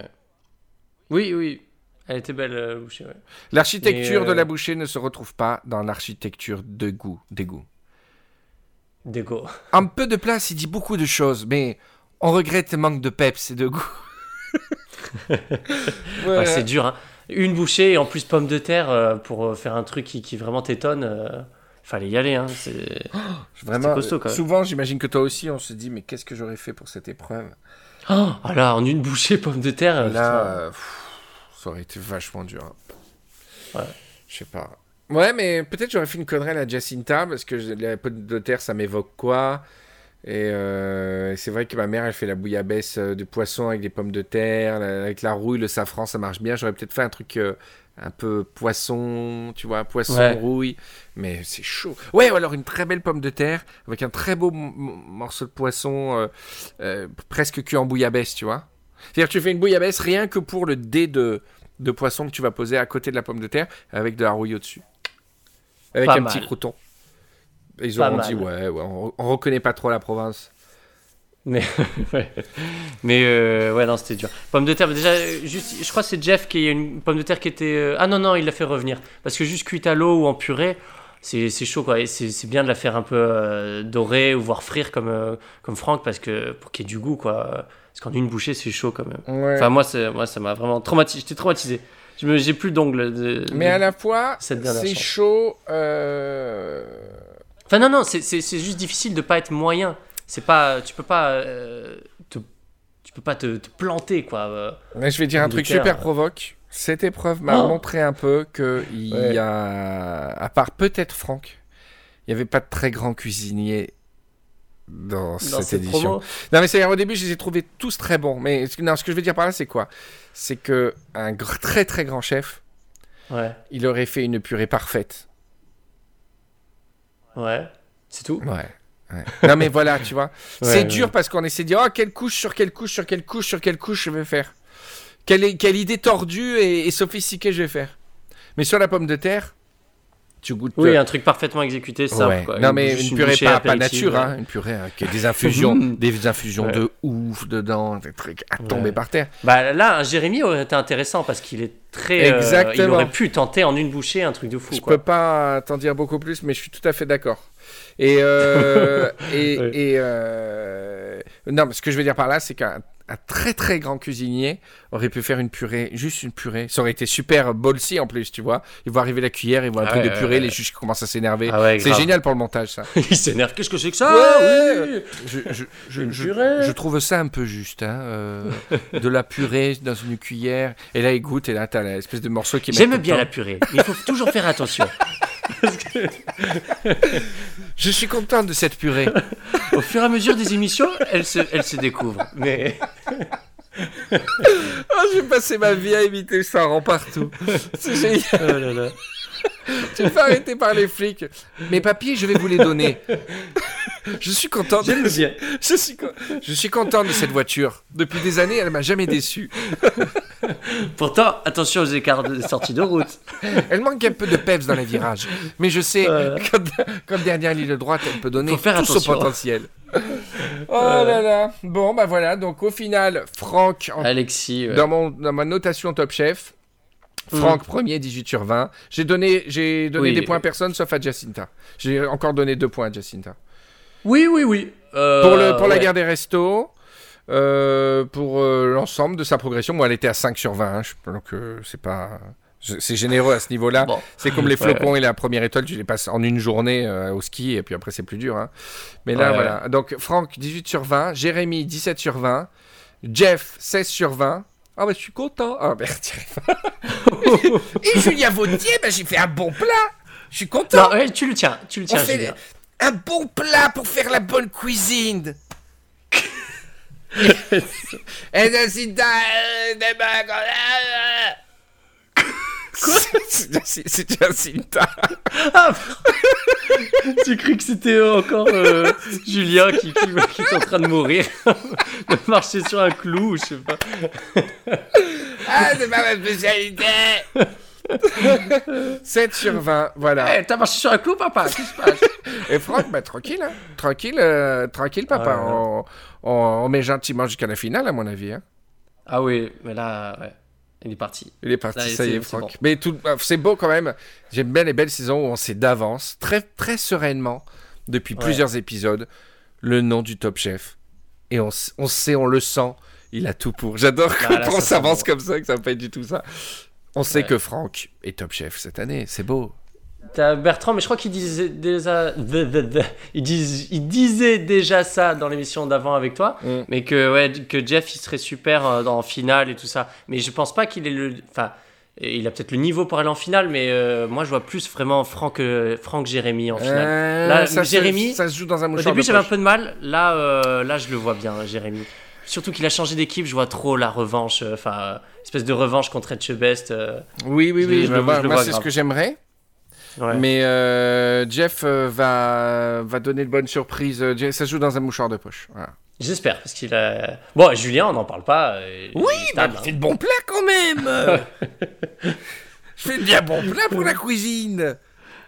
Oui, oui. Elle était belle, la bouchée. L'architecture de la euh, bouchée ne se retrouve pas dans l'architecture de goût. Des goûts. (laughs) Un peu de place, il dit beaucoup de choses, mais On regrette le manque de peps et de goût. (laughs) c'est dur, hein. Une bouchée et en plus pomme de terre euh, pour euh, faire un truc qui, vraiment t'étonne. Euh, fallait y aller, hein. C'est (gasps) vraiment costaud quand même. Souvent, j'imagine que toi aussi, on se dit, mais qu'est-ce que j'aurais fait pour cette épreuve? Oh, alors, en une bouchée (laughs) pomme de terre. Là, ça aurait été vachement dur. Hein. Ouais. Je sais pas. Ouais, mais peut-être j'aurais fait une connerie à la Jacinta parce que la pomme de terre, ça m'évoque quoi? Et euh, c'est vrai que ma mère, elle fait la bouillabaisse euh, de poisson avec des pommes de terre, avec la rouille, le safran, ça marche bien. J'aurais peut-être fait un truc euh, un peu poisson, tu vois, poisson, rouille. Mais c'est chaud. Ouais, ou alors une très belle pomme de terre avec un très beau morceau de poisson presque cuit en bouillabaisse, tu vois. C'est-à-dire que tu fais une bouillabaisse rien que pour le dé de, de poisson que tu vas poser à côté de la pomme de terre avec de la rouille au-dessus. Avec un petit crouton. Ils auront dit, ouais, on, reconnaît pas trop la province. Mais, (laughs) ouais. Mais euh, ouais, non, c'était dur. Pomme de terre, déjà, juste, je crois que c'est Jeff qui a une pomme de terre qui était. Euh, ah non, non, il l'a fait revenir. Parce que juste cuite à l'eau ou en purée, c'est chaud, quoi. Et c'est bien de la faire un peu euh, dorée ou voire frire comme, comme Franck, parce que pour qu'il y ait du goût, quoi. Parce qu'en une bouchée, c'est chaud quand même. Enfin, moi, moi ça m'a vraiment traumatisé. J'étais traumatisé. J'ai plus d'ongles. Mais à la fois, c'est chaud. Enfin, non, non, c'est juste difficile de pas être moyen. C'est pas. Tu peux pas. Euh, te, tu peux pas te, planter, quoi. Euh, Mais je vais dire un truc super provoque. Cette épreuve m'a oh. montré un peu qu'il il y a. À part peut-être Franck, il n'y avait pas de très grand cuisinier dans, cette, édition. Non, mais c'est au début, je les ai trouvés tous très bons. Mais non, ce que je veux dire par là, c'est quoi? C'est que un très très grand chef, ouais. il aurait fait une purée parfaite Ouais, c'est tout. Ouais. non mais voilà, tu vois. c'est dur parce qu'on essaie de dire, oh, quelle couche sur quelle couche sur quelle couche sur quelle couche je vais faire. Quelle, quelle idée tordue et, sophistiquée je vais faire. Mais sur la pomme de terre, tu goûtes. Oui, un truc parfaitement exécuté, ça. Non, mais une, purée pas, pas, nature, hein, une purée qui a des infusions, (laughs) des infusions de ouf dedans, des trucs à tomber par terre. Bah là, un Jérémy aurait été intéressant parce qu'il est très. Exactement. Euh, il aurait pu tenter en une bouchée un truc de fou. Je peux pas t'en dire beaucoup plus, mais je suis tout à fait d'accord. Et, euh, (laughs) et, et euh, non, mais ce que je veux dire par là, c'est qu'un un très très grand cuisinier aurait pu faire une purée, juste une purée. Ça aurait été super bolsy en plus, tu vois. Il voit arriver la cuillère, il voit un truc de purée, les juges commencent à s'énerver. Ah c'est génial pour le montage, ça. (laughs) il s'énerve. Qu'est-ce que c'est que ça? Oui je, je, je, je, trouve ça un peu juste, hein, euh, de la purée dans une cuillère. Et là, il goûte, et là, t'as l'espèce de morceau qui. J'aime bien la purée, mais il faut toujours faire attention. (laughs) Je suis content de cette purée. (laughs) Au fur et à mesure des émissions, elle se, elle se découvre. Mais. (laughs) oh, j'ai passé ma vie à imiter ça en partout. (laughs) C'est génial. Oh là là. tu arrêter par les flics. Mes papiers, je vais vous les donner. Je suis content. De... Je suis, je suis content de cette voiture. Depuis des années, elle m'a jamais déçu. (laughs) Pourtant, attention aux écarts de sortie de route. Elle manque un peu de peps dans les virages. Mais je sais, (laughs) comme, dernière ligne de droite, elle peut donner tout son potentiel. (laughs) Oh là là. Bon, bah voilà. Donc au final, Franck. Alexis. Dans, mon, dans ma notation Top Chef, Franck, mm. premier, 18 sur 20. J'ai donné, j'ai donné des points à personne sauf à Jacinta. J'ai encore donné deux points à Jacinta. Oui, oui, oui. Euh, pour le, pour la guerre des restos, euh, pour euh, l'ensemble de sa progression, moi, elle était à 5 sur 20. Hein, donc, c'est pas. C'est généreux à ce niveau-là. C'est comme les flocons et la première étoile, tu les passes en une journée au ski et puis après c'est plus dur. Hein. Mais là, voilà. Donc Franck, 18 sur 20. Jérémy, 17 sur 20. Jeff, 16 sur 20. Ah bah je suis content. Ah merde, (laughs) (laughs) Et Julien Vautier, bah, j'ai fait un bon plat. Je suis content. Non, tu le tiens, tu le tiens, Julien. Un bon plat pour faire la bonne cuisine. Et c'est Jacinta. Ah, J'ai cru que c'était encore euh, Julien qui, qui, est en train de mourir, (laughs) de marcher sur un clou, je sais pas. ah, c'est pas ma spécialité 7 sur 20, voilà. Eh, t'as marché sur un clou, papa? Qu'est-ce qui se passe? Et Franck, bah, tranquille, hein. tranquille, euh, tranquille, papa. on, on, met gentiment jusqu'à la finale, à mon avis. Hein. Ah oui, mais là, ouais. Il est parti. Il est parti, ça y est, Franck. Mais tout, bah, c'est beau quand même. J'aime bien les belles saisons où on sait d'avance, très, très sereinement, depuis plusieurs épisodes, le nom du top chef. et on, on sait, on le sent, il a tout pour. J'adore quand on s'avance comme ça, que ça fait du tout ça. On sait que Franck est top chef cette année, c'est beau. T'as Bertrand, mais je crois qu'il disait déjà, (laughs) il, il disait déjà ça dans l'émission d'avant avec toi, mm. mais que ouais, que Jeff il serait super euh, en finale et tout ça. Mais je pense pas qu'il est le, enfin, il a peut-être le niveau pour aller en finale, mais euh, moi je vois plus vraiment Franck, euh, Franck Jérémy en finale. là, ça, Jérémy, ça se joue dans un Au début j'avais un peu de mal, là, là je le vois bien, Jérémy. Surtout qu'il a changé d'équipe, je vois trop la revanche, enfin, espèce de revanche contre Etchebest. oui, oui, oui, je, moi c'est ce que j'aimerais. Mais euh, Jeff euh, va, va donner de bonnes surprises. Euh, ça se joue dans un mouchoir de poche. J'espère, parce qu'il a. Bon, Julien, on n'en parle pas. oui, mais il fait de bons plats quand même Je fais de bien bons plats pour la cuisine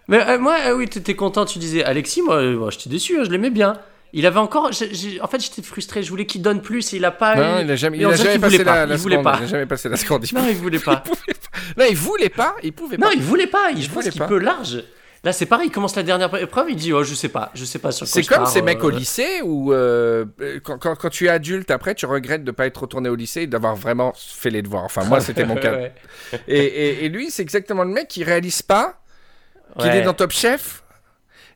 Mais moi, oui, tu étais content, tu disais Alexis, moi, moi j'étais déçu, hein, je l'aimais bien. Il avait encore. en fait, j'étais frustré. Je voulais qu'il donne plus et il a pas. Non, il a jamais, il a jamais passé la, la, il voulait pas. Il a jamais passé la seconde. non, il voulait pas. (laughs) Non, il voulait pas. Il pouvait pas. Non, il voulait pas. Il, je pense qu'il peut large. Là, c'est pareil. Il commence la dernière épreuve. Il dit, oh, je sais pas, je sais pas sur C'est comme ces mecs au euh. lycée où euh, quand, quand, quand, tu es adulte, après, tu regrettes de pas être retourné au lycée et d'avoir vraiment fait les devoirs. Enfin, moi, c'était mon (laughs) cas. et, et, et, lui, c'est exactement le mec qui réalise pas qu'il est dans Top Chef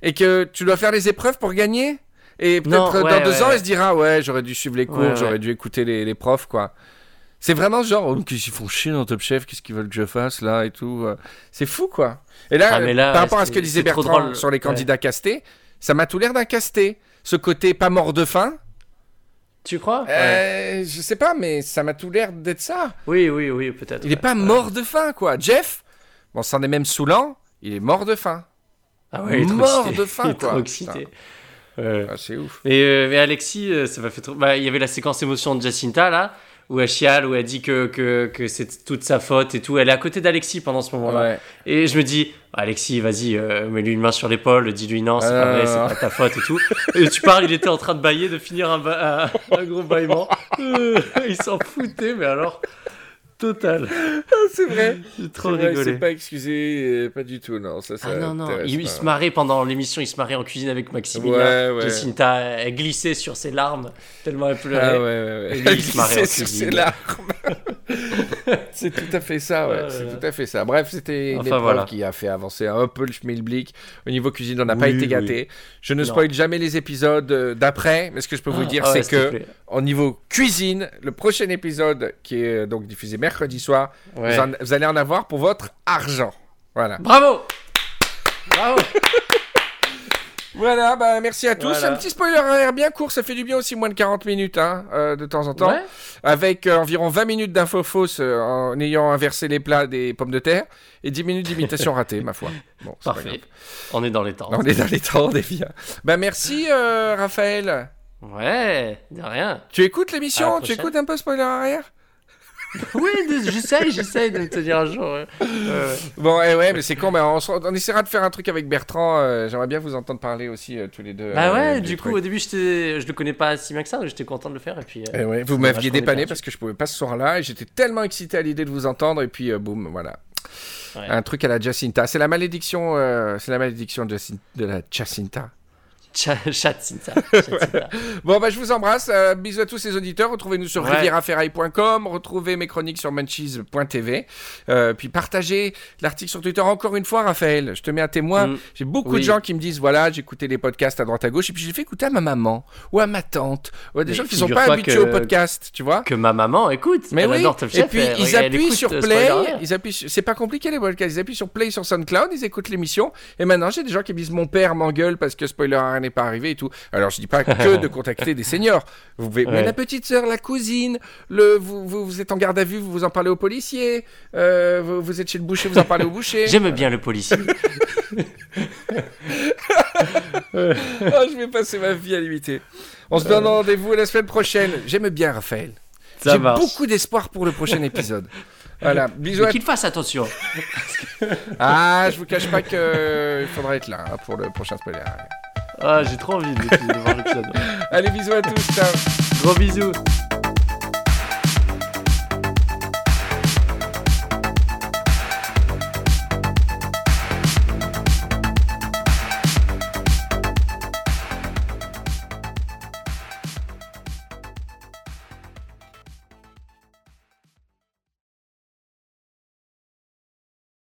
et que tu dois faire les épreuves pour gagner. Et peut-être dans deux ans, il se dira Ouais, j'aurais dû suivre les cours, j'aurais dû écouter les, les profs, quoi. C'est vraiment genre, oh, qu'ils font chier dans Top Chef, qu'est-ce qu'ils veulent que je fasse là et tout. Euh. C'est fou, quoi. Et là, ah, par rapport à ce que disait Bertrand sur les candidats castés, ça m'a tout l'air d'un casté. Ce côté pas mort de faim. Tu crois? Euh, Je sais pas, mais ça m'a tout l'air d'être ça. Oui, oui, oui, peut-être. Il est pas mort de faim, quoi. Jeff, bon, c'en est même saoulant, il est mort de faim. Ah ouais, il est mort de faim, (laughs) quoi. Trop excité. Ah, c'est ouf. Mais, euh, mais Alexis, ça m'a fait trop. Bah, il y avait la séquence émotion de Jacinta là, où elle chiale, où elle dit que, que, que c'est toute sa faute et tout. Elle est à côté d'Alexis pendant ce moment-là. Et je me dis, Alexis, vas-y, euh, mets-lui une main sur l'épaule, dis-lui non, c'est pas vrai, c'est pas ta faute et tout. Et tu parles, il était en train de bailler, de finir un, un, un gros bâillement. (laughs) il s'en foutait, mais alors. Total. (laughs) Ah, c'est vrai. J'ai trop rigolé. C'est pas excusé, euh, pas du tout, non. Ça, ça ah non, non. Il, se marrait pendant l'émission, il se marrait en cuisine avec Maximilien. Ouais, Jacinta, elle glissait sur ses larmes tellement elle pleurait. Ah ouais, ouais, ouais. Et il se marrait sur ses larmes. (laughs) c'est tout à fait ça, ouais. c'est tout à fait ça. Bref, c'était une épreuve qui a fait avancer un peu le schmilblick. Au niveau cuisine, on n'a pas été gâté. Je ne spoil jamais les épisodes euh, d'après, mais ce que je peux vous ah, dire, c'est que au niveau cuisine, le prochain épisode qui est euh, donc diffusé mercredi soir, vous, allez en avoir pour votre argent. Voilà. Bravo Bravo (laughs) Voilà, bah merci à tous. Un petit spoiler arrière bien court, ça fait du bien aussi, moins de 40 minutes hein, euh, de temps en temps. Avec euh, environ 20 minutes d'infos fausses en ayant inversé les plats des pommes de terre et 10 minutes d'imitation (laughs) ratée, ma foi. Bon, Parfait. On est dans les temps. On est dans les temps, on est bien. Bah merci Raphaël. Ouais, de rien. Tu écoutes l'émission? Tu écoutes un peu spoiler arrière? (laughs) oui, j'essaye, j'essaye de me tenir un jour. Bon, et eh ouais, mais c'est con, mais on, on, essaiera de faire un truc avec Bertrand. Euh, j'aimerais bien vous entendre parler aussi euh, tous les deux. Bah ouais, euh, du coup, au début, je le connais pas si bien que ça, donc j'étais content de le faire. Et puis, et eh ouais, vous m'aviez dépanné parce que je pouvais pas ce soir-là et j'étais tellement excité à l'idée de vous entendre, et puis boum, voilà. Un truc à la Jacinta. C'est la malédiction, c'est la malédiction de, de la Jacinta. (laughs) bon, bah, je vous embrasse. Euh, bisous à tous les auditeurs. Retrouvez-nous sur ouais. Retrouvez mes chroniques sur munchies.tv. Euh, puis partagez l'article sur Twitter. Encore une fois, Raphaël, je te mets à témoin. Mm. J'ai beaucoup de gens qui me disent voilà, j'ai écouté les podcasts à droite à gauche. Et puis j'ai fait écouter à ma maman ou à ma tante ou à des gens qui sont pas habitués au podcast, tu vois. Que ma maman écoute. Mais oui. et puis ils appuient sur Play. Ils appuient. C'est pas compliqué les podcasts. Ils appuient sur Play sur SoundCloud. Ils écoutent l'émission. Et maintenant, j'ai des gens qui me disent mon père m'engueule parce que spoiler n'est pas arrivé et tout. Alors je dis pas que de contacter des seniors. Vous pouvez, mais la petite sœur, la cousine, le, vous, vous, êtes en garde à vue, vous vous en parlez au policier. Euh, vous, êtes chez le boucher, vous en parlez au boucher. (laughs) J'aime bien le policier. (laughs) oh, je vais passer ma vie à l'imiter. On se donne rendez-vous la semaine prochaine. J'aime bien Raphaël. J'ai beaucoup d'espoir pour le prochain épisode. Voilà, (laughs) bisous. Mais qu'il fasse attention. ah, je vous cache pas qu'il faudra être là hein, pour le prochain spoiler. Ah, j'ai trop envie de, voir l'épisode. Allez, bisous à tous, ciao. Gros bisous.